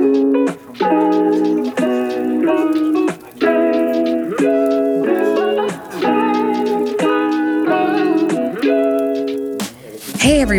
Hey,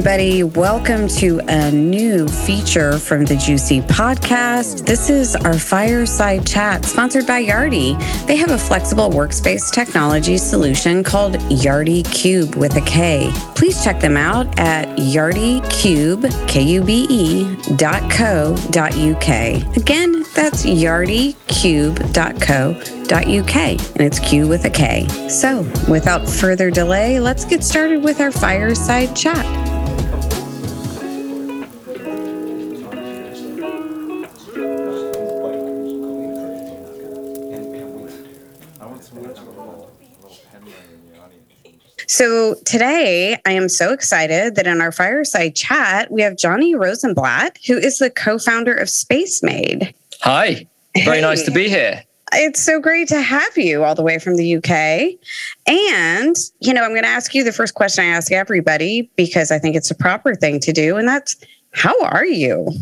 everybody, welcome to a new feature from the GCUC podcast. This is our fireside chat sponsored by Yardi. They have a flexible workspace technology solution called Yardi Kube with a K. Please check them out at yardikube, K-U-B-E dot co dot UK. Again, that's yardikube.co.uk and it's Q with a K. So, without further delay, let's get started with our fireside chat. So today I am so excited that in our fireside chat, we have Jonny Rosenblatt, who is the co founder of Space Made. Hi, very Hey. nice to be here. It's so great to have you all the way from the UK. And, you know, I'm going to ask you the first question I ask everybody because I think it's a proper thing to do. And that's, how are you?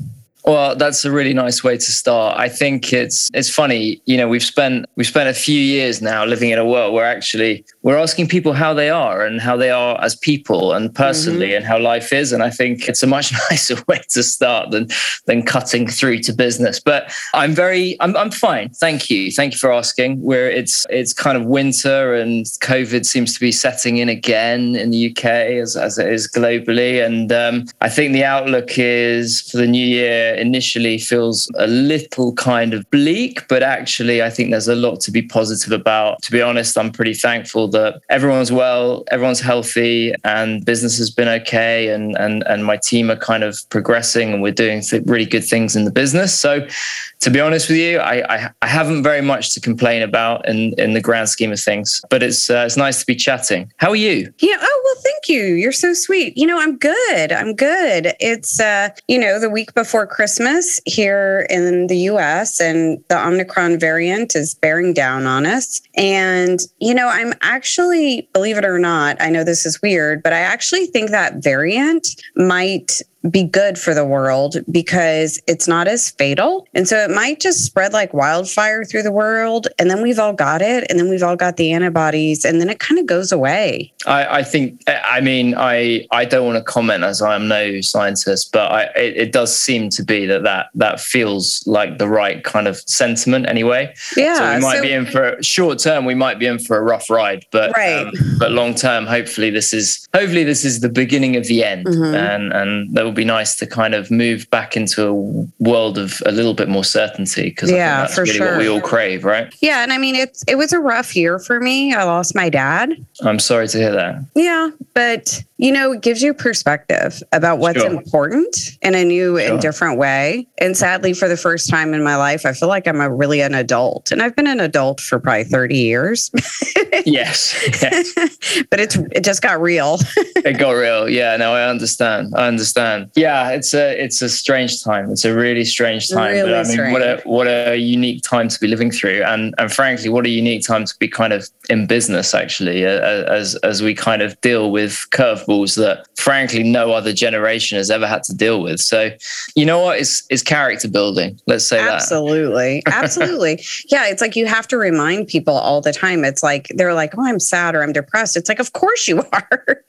Well, that's a really nice way to start. I think it's it's funny, you know, we've spent we've spent a few years now living in a world where actually we're asking people how they are and how they are as people and personally and how life is. And I think it's a much nicer way to start than than cutting through to business. But I'm very I'm I'm fine. Thank you. Thank you for asking. Where it's it's kind of winter and COVID seems to be setting in again in the UK as, as it is globally. And um, I think the outlook is for the new year initially feels a little kind of bleak, but actually I think there's a lot to be positive about. To be honest, I'm pretty thankful that everyone's well, everyone's healthy, and business has been okay, and and and my team are kind of progressing, and we're doing really good things in the business. So, to be honest with you, I I, I haven't very much to complain about in in the grand scheme of things. But it's uh, it's nice to be chatting. How are you? Yeah. Oh, well, thank you. You're so sweet. You know, I'm good. I'm good. It's, uh, you know, the week before Christmas here in the US, and the Omicron variant is bearing down on us. And, you know, I'm actually, believe it or not, I know this is weird, but I actually think that variant might be good for the world because it's not as fatal. And so it might just spread like wildfire through the world. And then we've all got it. And then we've all got the antibodies. And then it kind of goes away. I, I think I mean I I don't want to comment as I am no scientist, but I, it, it does seem to be that that that feels like the right kind of sentiment anyway. Yeah. so we might so- be in for short term. We might be in for a rough ride, but Right. um, but long term, hopefully this is hopefully this is the beginning of the end, Mhm. and and that will be nice to kind of move back into a world of a little bit more certainty because Yeah, that's really what we all crave, right? yeah. And I mean, it's, it was a rough year for me. I lost my dad. I'm sorry to hear that. Yeah. But, you know, it gives you perspective about what's Sure. important in a new Sure. and different way. And sadly, for the first time in my life, I feel like I'm a really an adult. And I've been an adult for probably 30 years, yes, yes. but it's, it just got real. it got real. Yeah, no, I understand. I understand. Yeah, it's a it's a strange time. It's a really strange time. Really but I mean, what a what a unique time to be living through, and and frankly, what a unique time to be kind of in business actually, as as we kind of deal with curveballs that frankly no other generation has ever had to deal with. So, you know what? It's it's character building. Let's say that. Absolutely. Absolutely. yeah. It's like you have to remind people all the time. It's like they're like, oh, I'm sad or I'm depressed. It's like, of course you are.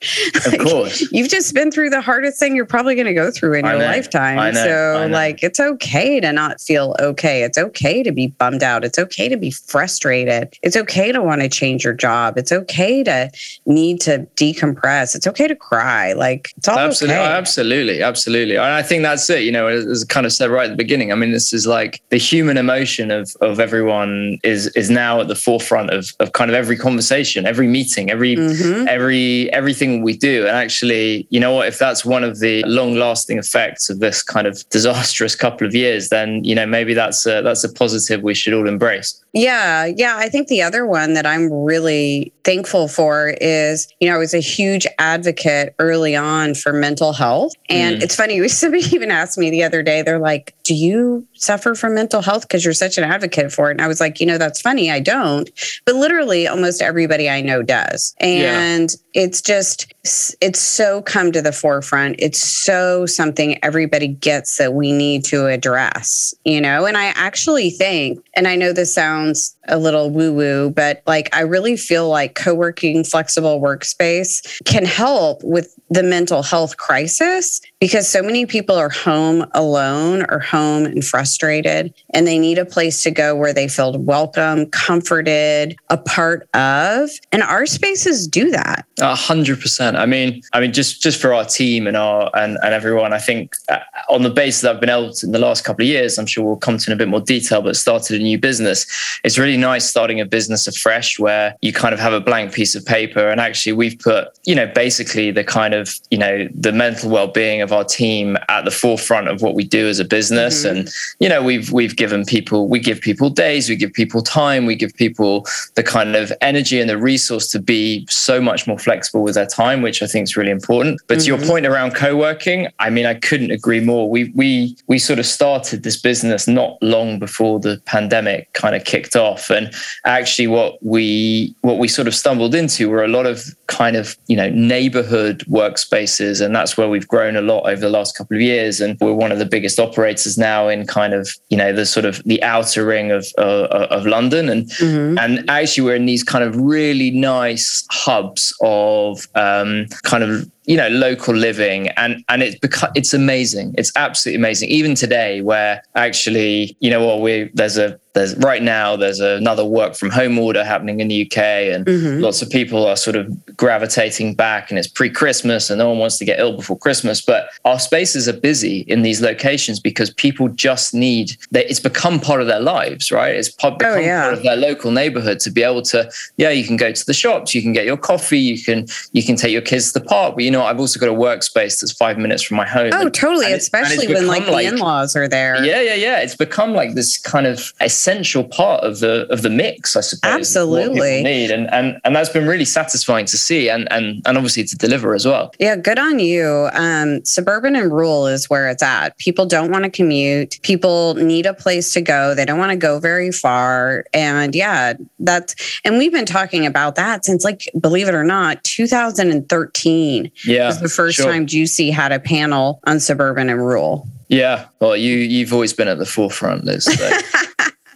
Of course. You've just been through the hardest thing you're probably going to go through in I your know. lifetime. Know. So, like, it's okay to not feel okay. It's okay to be bummed out. It's okay to be frustrated. It's okay to want to change your job. It's okay to need to decompress. It's okay to cry. Like, it's all absolutely, okay. absolutely, absolutely. And I think that's it. You know, as kind of said right at the beginning. I mean, this is like the human emotion of of everyone is is now at the forefront of of kind of every conversation, every meeting, every Mhm. every everything we do. And actually, you know what? If that's one of the long lasting effects of this kind of disastrous couple of years, then you know maybe that's a, that's a positive we should all embrace. Yeah, yeah. I think the other one that I'm really thankful for is, you know, I was a huge advocate early on for mental health. And Mm. it's funny, somebody even asked me the other day, they're like, Do you suffer from mental health because you're such an advocate for it? And I was like, You know, that's funny. I don't. But literally, almost everybody I know does. Yeah. And it's just, it's so come to the forefront. It's so something everybody gets that we need to address, you know? And I actually think, and I know this sounds a little woo woo, but like I really feel like co working flexible workspace can help with the mental health crisis because so many people are home alone or home and frustrated, and they need a place to go where they feel welcome, comforted, a part of. And our spaces do that. A hundred percent. I mean, I mean, just just for our team and our and, and everyone, I think uh, on the basis that I've been able to in the last couple of years, I'm sure we'll come to in a bit more detail, but started a new business. It's really nice starting a business afresh where you kind of have a blank piece of paper. And actually, we've put, you know, basically the kind of, you know, the mental well being of our team at the forefront of what we do as a business. Mm-hmm. And, you know, we've, we've given people, we give people days, we give people time, we give people the kind of energy and the resource to be so much more flexible with their time, which I think is really important. But mm-hmm. to your mm-hmm. point around co working, I mean, I couldn't agree more. We, we, we sort of started this business not long before the pandemic kind of kicked off. And actually what we what we sort of stumbled into were a lot of kind of you know neighborhood workspaces and that's where we've grown a lot over the last couple of years and we're one of the biggest operators now in kind of you know the sort of the outer ring of uh, of London. And mm-hmm. and actually we're in these kind of really nice hubs of um, kind of you know local living. And and it's become it's amazing. It's absolutely amazing. Even today where actually you know what we there's a there's right now there's another work from home order happening in the UK and mm-hmm. lots of people are sort of gravitating back and it's pre-Christmas and no one wants to get ill before Christmas but our spaces are busy in these locations because people just need they, it's become part of their lives right it's oh, become oh, yeah. part of their local neighborhood to be able to yeah you can go to the shops you can get your coffee you can you can take your kids to the park but you know I've also got a workspace that's 5 minutes from my home oh and, totally and especially when like the in-laws are there yeah yeah yeah it's become like this kind of essential part of the of the mix, I suppose. Absolutely. Need and and and that's been really satisfying to see and and and obviously to deliver as well. Yeah, good on you. Um, suburban and rural is where it's at. People don't want to commute. People need a place to go. They don't want to go very far. And yeah, that's and we've been talking about that since like believe it or not, 2013. Yeah, was the first sure. time GCUC had a panel on suburban and rural. Yeah, well, you you've always been at the forefront, Liz. So.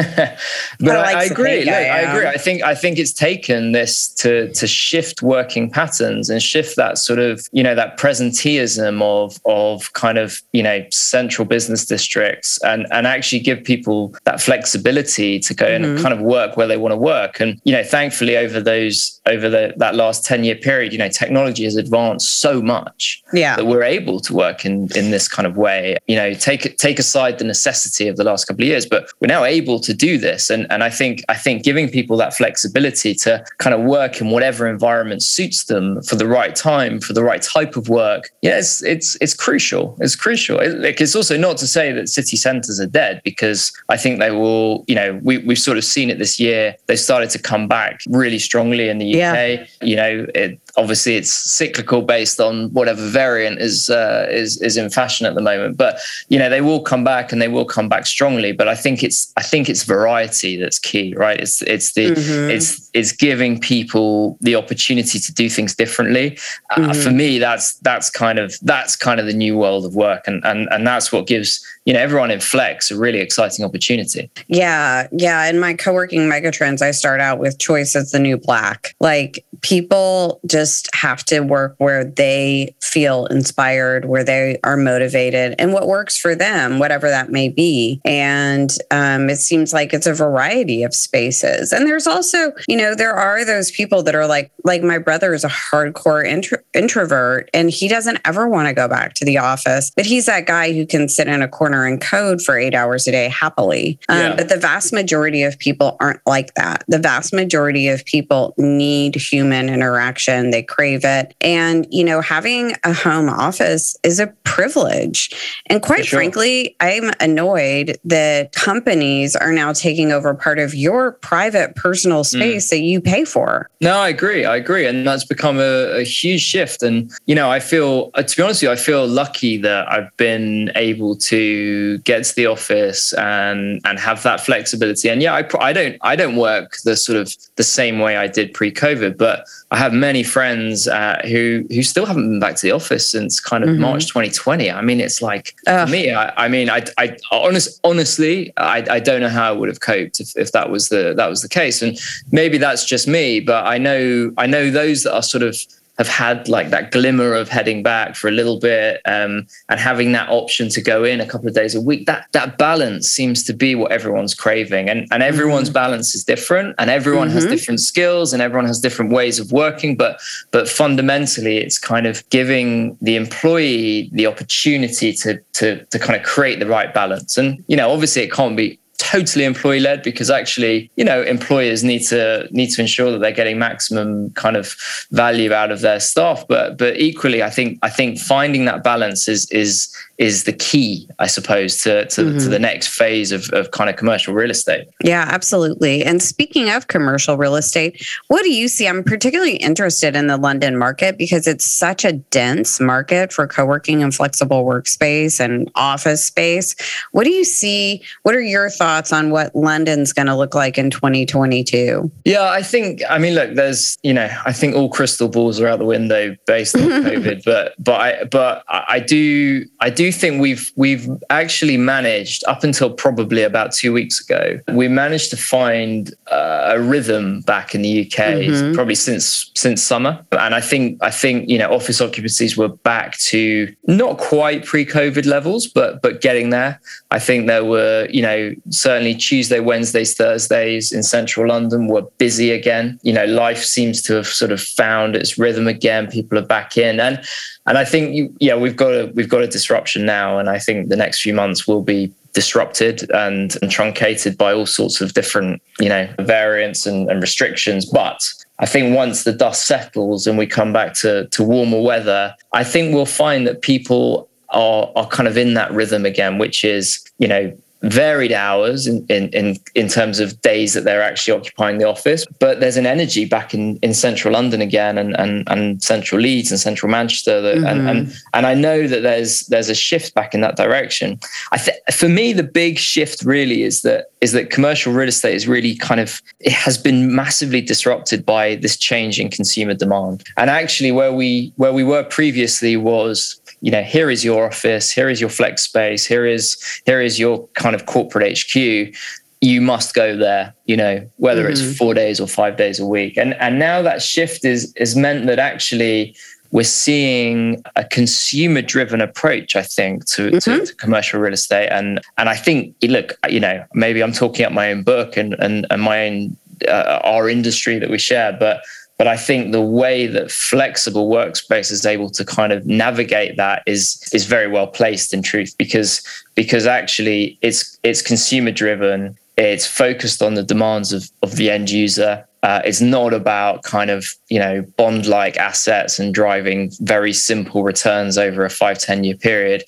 but I, I, agree. Look, I, I, agree. I think I think it's taken this to to shift working patterns and shift that sort of you know that presenteeism of of kind of you know central business districts and and actually give people that flexibility to go mm-hmm. and kind of work where they want to work. And you know, thankfully over those over the, that last ten year period, you know, technology has advanced so much yeah. that we're able to work in in this kind of way. You know, take take aside the necessity of the last couple of years, but we're now able able to do this. And, and I think I think giving people that flexibility to kind of work in whatever environment suits them for the right time, for the right type of work, yes, yeah, it's, it's it's crucial. It's crucial. It, like it's also not to say that city centres are dead because I think they will. You know, we we've sort of seen it this year. They started to come back really strongly in the UK. Yeah. You know, it, obviously it's cyclical based on whatever variant is uh, is is in fashion at the moment. But you know they will come back and they will come back strongly. But I think it's I think it's variety that's key, right? It's it's the mm-hmm. it's it's giving people the opportunity to do things differently. Uh, mm-hmm. For me, that's that's kind of that's kind of the new world of work, and and and that's what gives you know everyone in Flex a really exciting opportunity. Yeah, yeah. In my co-working megatrends, I start out with choice as the new black. Like people just have to work where they feel inspired, where they are motivated, and what works for them, whatever that may be. And um, it seems like it's a variety of spaces. And there's also, you know, there are those people that are like, like my brother is a hardcore intro- introvert, and he doesn't ever want to go back to the office, but he's that guy who can sit in a corner and code for eight hours a day happily. Um, yeah. But the vast majority of people aren't like that. The vast majority of people need human interaction. They crave it. And, you know, having a home office is a privilege. And quite sure. frankly, I'm annoyed that companies are now taking over part of your private personal mm. space mm. that you pay for. No, I agree. I agree. And that's become a, a huge shift. And, you know, I feel, uh, to be honest with you, I feel lucky that I've been able to get to the office and and have that flexibility. And yeah, I I don't I don't work the sort of the same way I did pre-COVID, but I have many friends uh, who who still haven't been back to the office since kind of mm-hmm. March 2020. I mean, it's like for me. I, I, mean, I, I honest, honestly, I, I don't know how I would have coped if, if that was the that was the case. And maybe that's just me, but I know I know those that are sort of have had like that glimmer of heading back for a little bit um, and having that option to go in a couple of days a week that that balance seems to be what everyone's craving and and everyone's mm-hmm. balance is different and everyone mm-hmm. has different skills and everyone has different ways of working but but fundamentally it's kind of giving the employee the opportunity to to to kind of create the right balance and you know obviously it can't be totally employee led because actually you know employers need to need to ensure that they're getting maximum kind of value out of their staff. But but equally i think i think finding that balance is is is the key, I suppose, to to, mm-hmm. to, the next phase of, of kind of commercial real estate. Yeah, absolutely. And speaking of commercial real estate, what do you see? I'm particularly interested in the London market because it's such a dense market for co-working and flexible workspace and office space. What do you see? What are your thoughts on what London's going to look like in 2022? Yeah, I think I mean look, there's, you know, I think all crystal balls are out the window based on COVID, but but I but I do I do think we've we've actually managed up until probably about two weeks ago. We managed to find uh, a rhythm back in the UK, mm-hmm. probably since since summer. And I think I think you know office occupancies were back to not quite pre-COVID levels, but but getting there. I think there were you know certainly Tuesday, Wednesdays, Thursdays in central London were busy again. You know life seems to have sort of found its rhythm again. People are back in and and I think you, yeah, we've got a we've got a disruption now, and I think the next few months will be disrupted and, and truncated by all sorts of different you know variants and, and restrictions. But I think once the dust settles and we come back to to warmer weather, I think we'll find that people are are kind of in that rhythm again, which is you know varied hours in, in, in, in terms of days that they're actually occupying the office. But there's an energy back in, in central London again and, and, and central Leeds and central Manchester. That, mm-hmm. and, and, and I know that there's there's a shift back in that direction. I th- for me, the big shift really is that is that commercial real estate is really kind of it has been massively disrupted by this change in consumer demand. And actually where we where we were previously was you know here is your office here is your flex space here is here is your kind of corporate hq you must go there you know whether mm-hmm. it's four days or five days a week and and now that shift is is meant that actually we're seeing a consumer driven approach i think to, mm-hmm. to, to, commercial real estate and and i think look you know maybe i'm talking up my own book and and, and my own uh, our industry that we share but but I think the way that flexible workspace is able to kind of navigate that is is very well placed in truth because because actually it's it's consumer driven. It's focused on the demands of, of the end user. Uh, it's not about kind of you know bond like assets and driving very simple returns over a five ten year period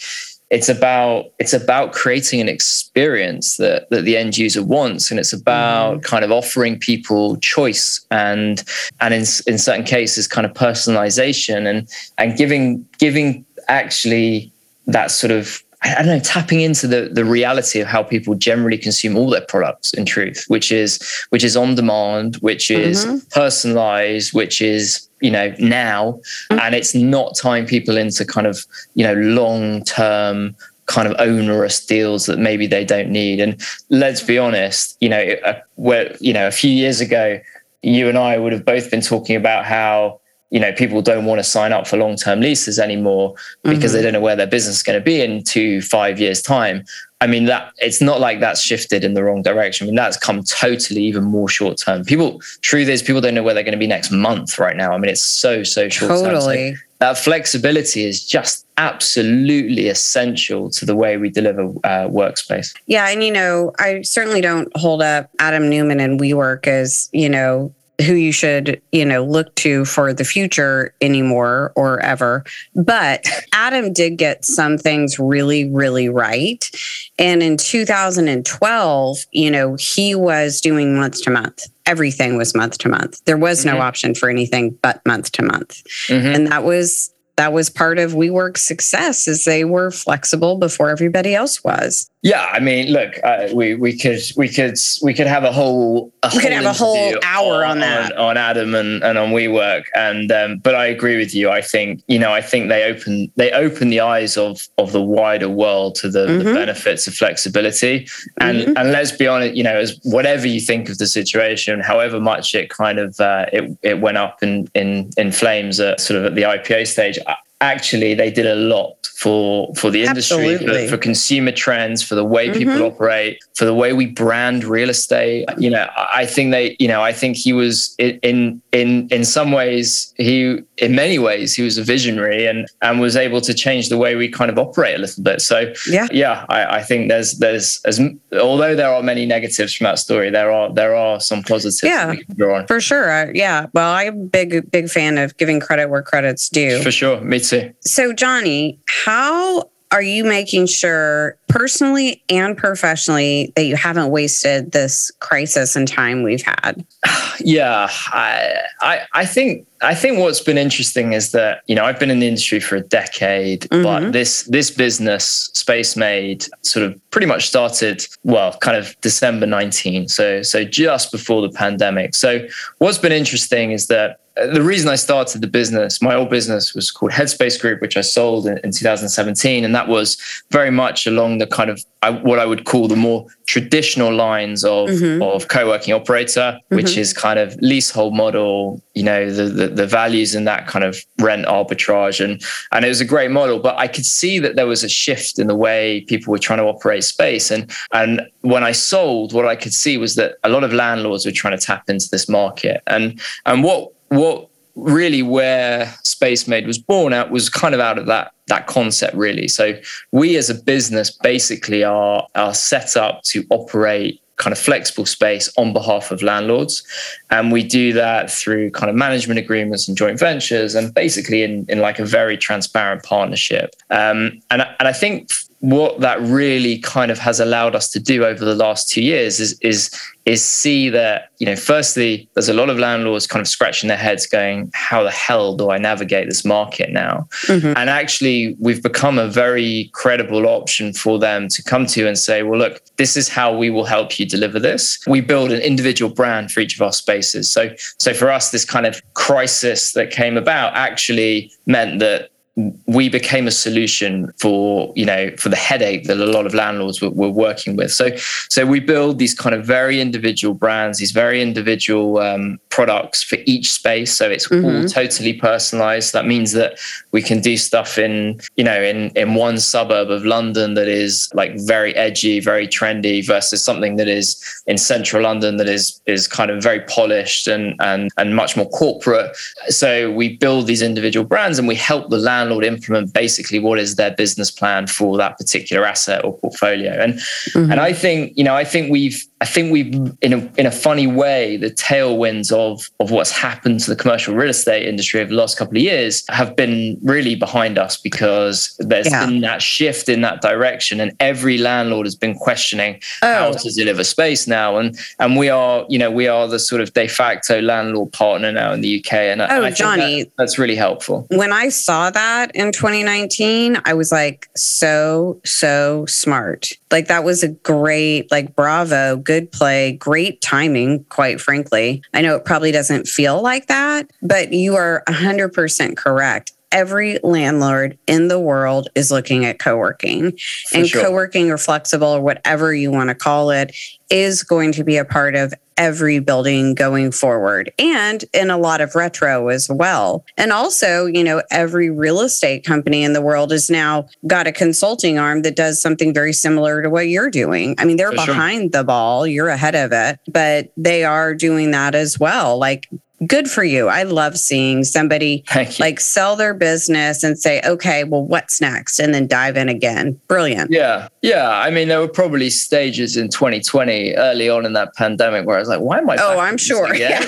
it's about it's about creating an experience that that the end user wants and it's about mm. kind of offering people choice and and in in certain cases kind of personalization and and giving giving actually that sort of I don't know, tapping into the the reality of how people generally consume all their products in truth, which is which is on demand, which is mm-hmm. personalized, which is you know now mm-hmm. and it's not tying people into kind of you know long term kind of onerous deals that maybe they don't need and let's be honest you know uh, where you know a few years ago you and I would have both been talking about how you know people don't want to sign up for long term leases anymore because mm-hmm. they don't know where their business is going to be in 2 5 years time I mean that it's not like that's shifted in the wrong direction. I mean that's come totally even more short term. People, truth is, people don't know where they're going to be next month right now. I mean it's so so short term. Totally. So that flexibility is just absolutely essential to the way we deliver uh, workspace. Yeah, and you know, I certainly don't hold up Adam Neumann and WeWork as you know who you should, you know, look to for the future anymore or ever. But Adam did get some things really, really right. And in 2012, you know, he was doing month to month. Everything was month to month. There was no mm-hmm. option for anything but month to month. Mm-hmm. And that was that was part of WeWork's success is they were flexible before everybody else was. Yeah, I mean, look, uh, we we could we could we could have a whole a we could have a whole hour on, on that on, on, Adam and, and on WeWork, and um, but I agree with you. I think you know I think they open they open the eyes of of the wider world to the, mm-hmm. the benefits of flexibility, and mm-hmm. and let's be honest, you know, as whatever you think of the situation, however much it kind of uh, it it went up in in in flames at sort of at the IPO stage actually they did a lot for for the industry for, for, consumer trends for the way mm-hmm. people operate for the way we brand real estate. You know i think they you know i think he was in in in some ways he in many ways he was a visionary and and was able to change the way we kind of operate a little bit. So yeah. yeah i, I think there's there's as although there are many negatives from that story there are there are some positives yeah for sure. Yeah. Well i'm a big big fan of giving credit where credit's due. For sure. Me too so, Jonny, how are you making sure personally and professionally that you haven't wasted this crisis and time we've had? Yeah, I, I, I think I think what's been interesting is that you know I've been in the industry for a decade, mm-hmm. but this this business Spacemade sort of pretty much started well, kind of December nineteen, so so just before the pandemic. So what's been interesting is that the reason I started the business, my old business was called Headspace Group, which I sold in, in 2017. And that was very much along the kind of I, what I would call the more traditional lines of, mm-hmm. of co-working operator, which mm-hmm. is kind of leasehold model, you know, the, the, the values in that kind of rent arbitrage. And, and it was a great model, but I could see that there was a shift in the way people were trying to operate space. And, and when I sold, what I could see was that a lot of landlords were trying to tap into this market. And, and what, what really where Spacemade was born out was kind of out of that that concept really. So we as a business basically are are set up to operate kind of flexible space on behalf of landlords. And we do that through kind of management agreements and joint ventures and basically in, in like a very transparent partnership. Um, and, and i think what that really kind of has allowed us to do over the last two years is is is see that you know firstly there's a lot of landlords kind of scratching their heads going how the hell do i navigate this market now? Mm-hmm. and actually we've become a very credible option for them to come to and say well look this is how we will help you deliver this. We build an individual brand for each of our spaces. So so for us this kind of crisis that came about actually meant that we became a solution for you know for the headache that a lot of landlords were, were, working with. So so we build these kind of very individual brands these very individual um, products for each space. So it's mm-hmm. all totally personalized. That means that we can do stuff in you know in in one suburb of london that is like very edgy very trendy versus something that is in central london that is is kind of very polished and and and much more corporate. So we build these individual brands and we help the landlord landlord implement basically what is their business plan for that particular asset or portfolio. And mm-hmm. and I think you know I think we've I think we've in a in a funny way the tailwinds of of what's happened to the commercial real estate industry over the last couple of years have been really behind us because there's yeah. been that shift in that direction and every landlord has been questioning oh. how to deliver space now and and we are you know we are the sort of de facto landlord partner now in the UK and oh, I Jonny that, that's really helpful. When I saw that that in 2019, I was like, so, so smart. Like, that was a great, like, bravo, good play, great timing, quite frankly. I know it probably doesn't feel like that, but you are 100% correct every landlord in the world is looking at co-working For and sure. co-working or flexible or whatever you want to call it is going to be a part of every building going forward and in a lot of retro as well. And also, you know, every real estate company in the world has now got a consulting arm that does something very similar to what you're doing. I mean, they're For behind sure. the ball, you're ahead of it, but they are doing that as well. Like good for you. I love seeing somebody like sell their business and say, okay, well, what's next? And then dive in again. Brilliant. Yeah. Yeah. I mean, there were probably stages in 2020 early on in that pandemic where I was like, why am I? Oh, I'm sure. Yeah.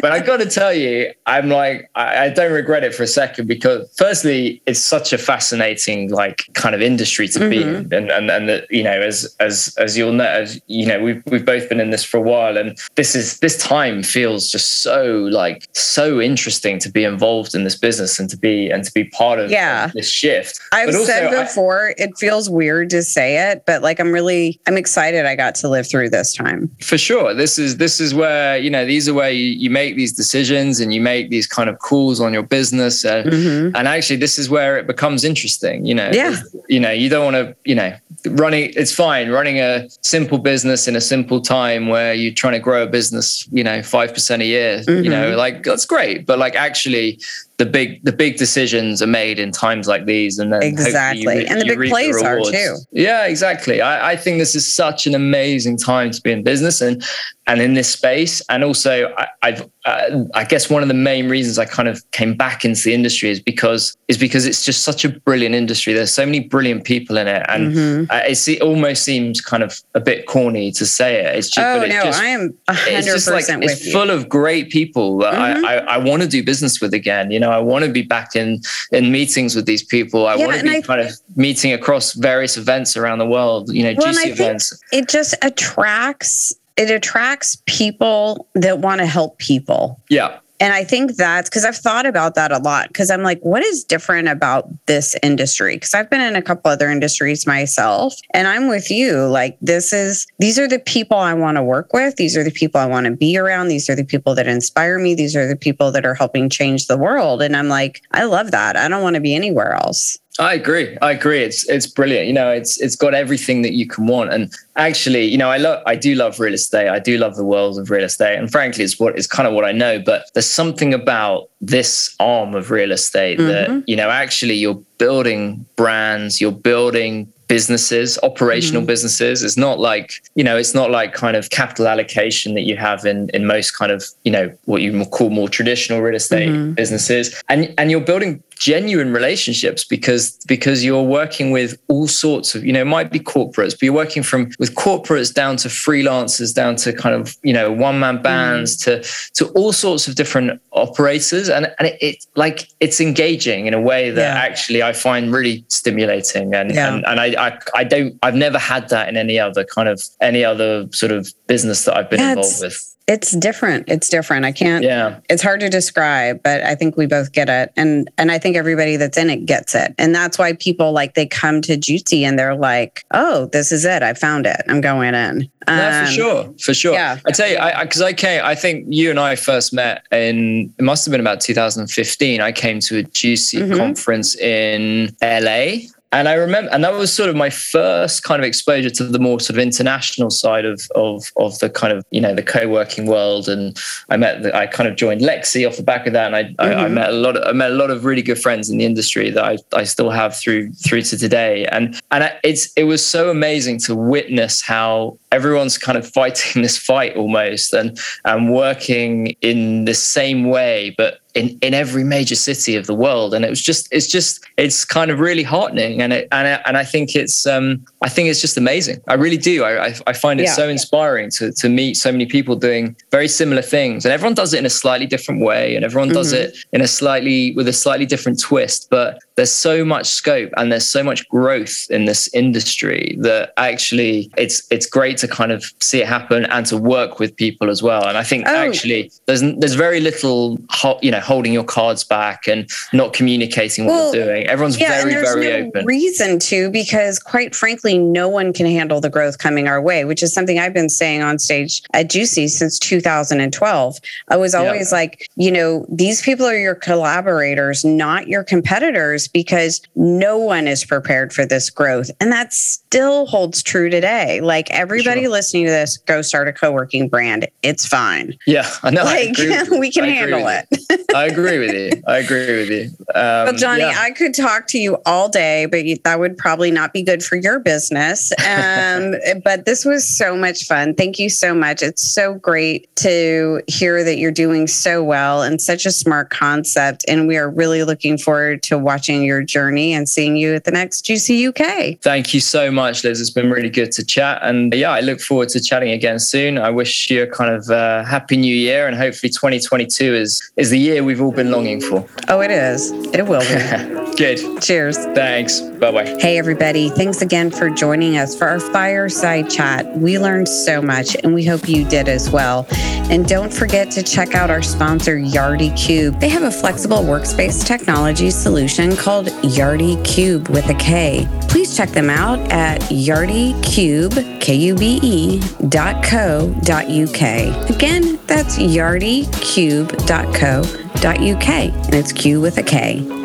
but I got to tell you, I'm like, I, I don't regret it for a second because firstly, it's such a fascinating, like kind of industry to mm-hmm. be in. And, and, and, the, you know, as, as, as you'll know, as, you know, we've, we've both been in this for a while and this is, this time feels feels just so like so interesting to be involved in this business and to be and to be part of, yeah. this shift. I've but said before, I, it feels weird to say it, but like I'm really I'm excited I got to live through this time. For sure. This is this is where, you know, these are where you, you make these decisions and you make these kind of calls on your business. Uh, mm-hmm. And actually this is where it becomes interesting, you know. Yeah. You know, you don't want to, you know, running it's fine running a simple business in a simple time where you're trying to grow a business you know 5% a year mm-hmm. you know mm-hmm. like that's great but like actually the big the big decisions are made in times like these and then exactly re- and the big plays the are too. Yeah exactly. I, I think this is such an amazing time to be in business and and in this space. And also I, have uh, I guess one of the main reasons I kind of came back into the industry is because is because it's just such a brilliant industry. There's so many brilliant people in it and mm-hmm. uh, it almost seems kind of a bit corny to say it. It's just, oh it's no just, I am 100% it's just like it's full of great people that mm-hmm. I, I, I want to do business with again you know know, I want to be back in in meetings with these people. I yeah, want to be I kind of meeting across various events around the world. You know, well, GCUC events. It just attracts it attracts people that want to help people. Yeah. And I think that's because I've thought about that a lot because I'm like, what is different about this industry? Because I've been in a couple other industries myself and I'm with you. Like, this is, these are the people I want to work with. These are the people I want to be around. These are the people that inspire me. These are the people that are helping change the world. And I'm like, I love that. I don't want to be anywhere else. I agree. I agree. It's it's brilliant. You know, it's it's got everything that you can want. And actually, you know, I love I do love real estate. I do love the world of real estate. And frankly, it's what it's kind of what I know. But there's something about this arm of real estate mm-hmm. that, you know, actually you're building brands, you're building businesses, operational mm-hmm. businesses. It's not like, you know, it's not like kind of capital allocation that you have in in most kind of, you know, what you call more traditional real estate mm-hmm. businesses. And and you're building genuine relationships because because you're working with all sorts of you know it might be corporates but you're working from with corporates down to freelancers down to kind of you know one man bands mm. to to all sorts of different operators and and it, it, like it's engaging in a way that yeah. actually I find really stimulating and yeah. and, and I, I, I don't I've never had that in any other kind of any other sort of business that I've been yeah, involved with it's different. It's different. I can't yeah. it's hard to describe but i think we both get it. And and i think everybody that's in it gets it. And that's why people like they come to GCUC and they're like oh this is it. I found it. I'm going in. Um, yeah, for sure. For sure. yeah. I tell you i because I, I came i think you and i first met in it must have been about 2015 i came to a GCUC mm-hmm. conference in la and I remember, and that was sort of my first kind of exposure to the more sort of international side of of of the kind of you know the co-working world. And I met, the, I kind of joined Lexi off the back of that, and I, mm-hmm. I, I, mm-hmm. met a lot, of, I met a lot of really good friends in the industry that I, I still have through through to today. And and it's it was so amazing to witness how everyone's kind of fighting this fight almost and and working in the same way, but in, in every major city of the world. And it was just it's just it's kind of really heartening. And it and, and I think it's um I think it's just amazing. I really do. I I, I find it yeah. so inspiring to to meet so many people doing very similar things. And everyone does it in a slightly different way and everyone does mm-hmm. it in a slightly with a slightly different twist. But there's so much scope and there's so much growth in this industry that actually it's it's great to kind of see it happen and to work with people as well and I think oh. actually there's there's very little you know holding your cards back and not communicating what well, they're doing. Everyone's yeah, very, very no open. Reason to, because quite frankly, no one can handle the growth coming our way, which is something I've been saying on stage at GCUC since 2012. I was always yeah. like, you know, these people are your collaborators, not your competitors, because no one is prepared for this growth. And that still holds true today. Like everybody sure. listening to this, go start a co working brand. It's fine. Yeah, I know. Like I we can handle it. I agree with you. I agree with you. Um, well, Jonny, yeah. I could talk to you all day, but that would probably not be good for your business. Um, but this was so much fun. Thank you so much. It's so great to hear that you're doing so well and such a smart concept. And we are really looking forward to watching your journey and seeing you at the next GCUC UK. Thank you so much, Liz. It's been really good to chat. And yeah, I look forward to chatting again soon. I wish you a kind of uh, happy new year and hopefully 2022 is, is the year we've all been longing for. Oh, it is. It will be. Good. Cheers. Thanks. Bye bye. Hey, everybody. Thanks again for joining us for our fireside chat. We learned so much, and we hope you did as well. And don't forget to check out our sponsor, Yardi Kube. They have a flexible workspace technology solution called Yardi Kube with a K. Please check them out at yardikube, K-U-B-E, dot co dot UK. Again, that's yardikube.co dot UK, and it's Q with a K.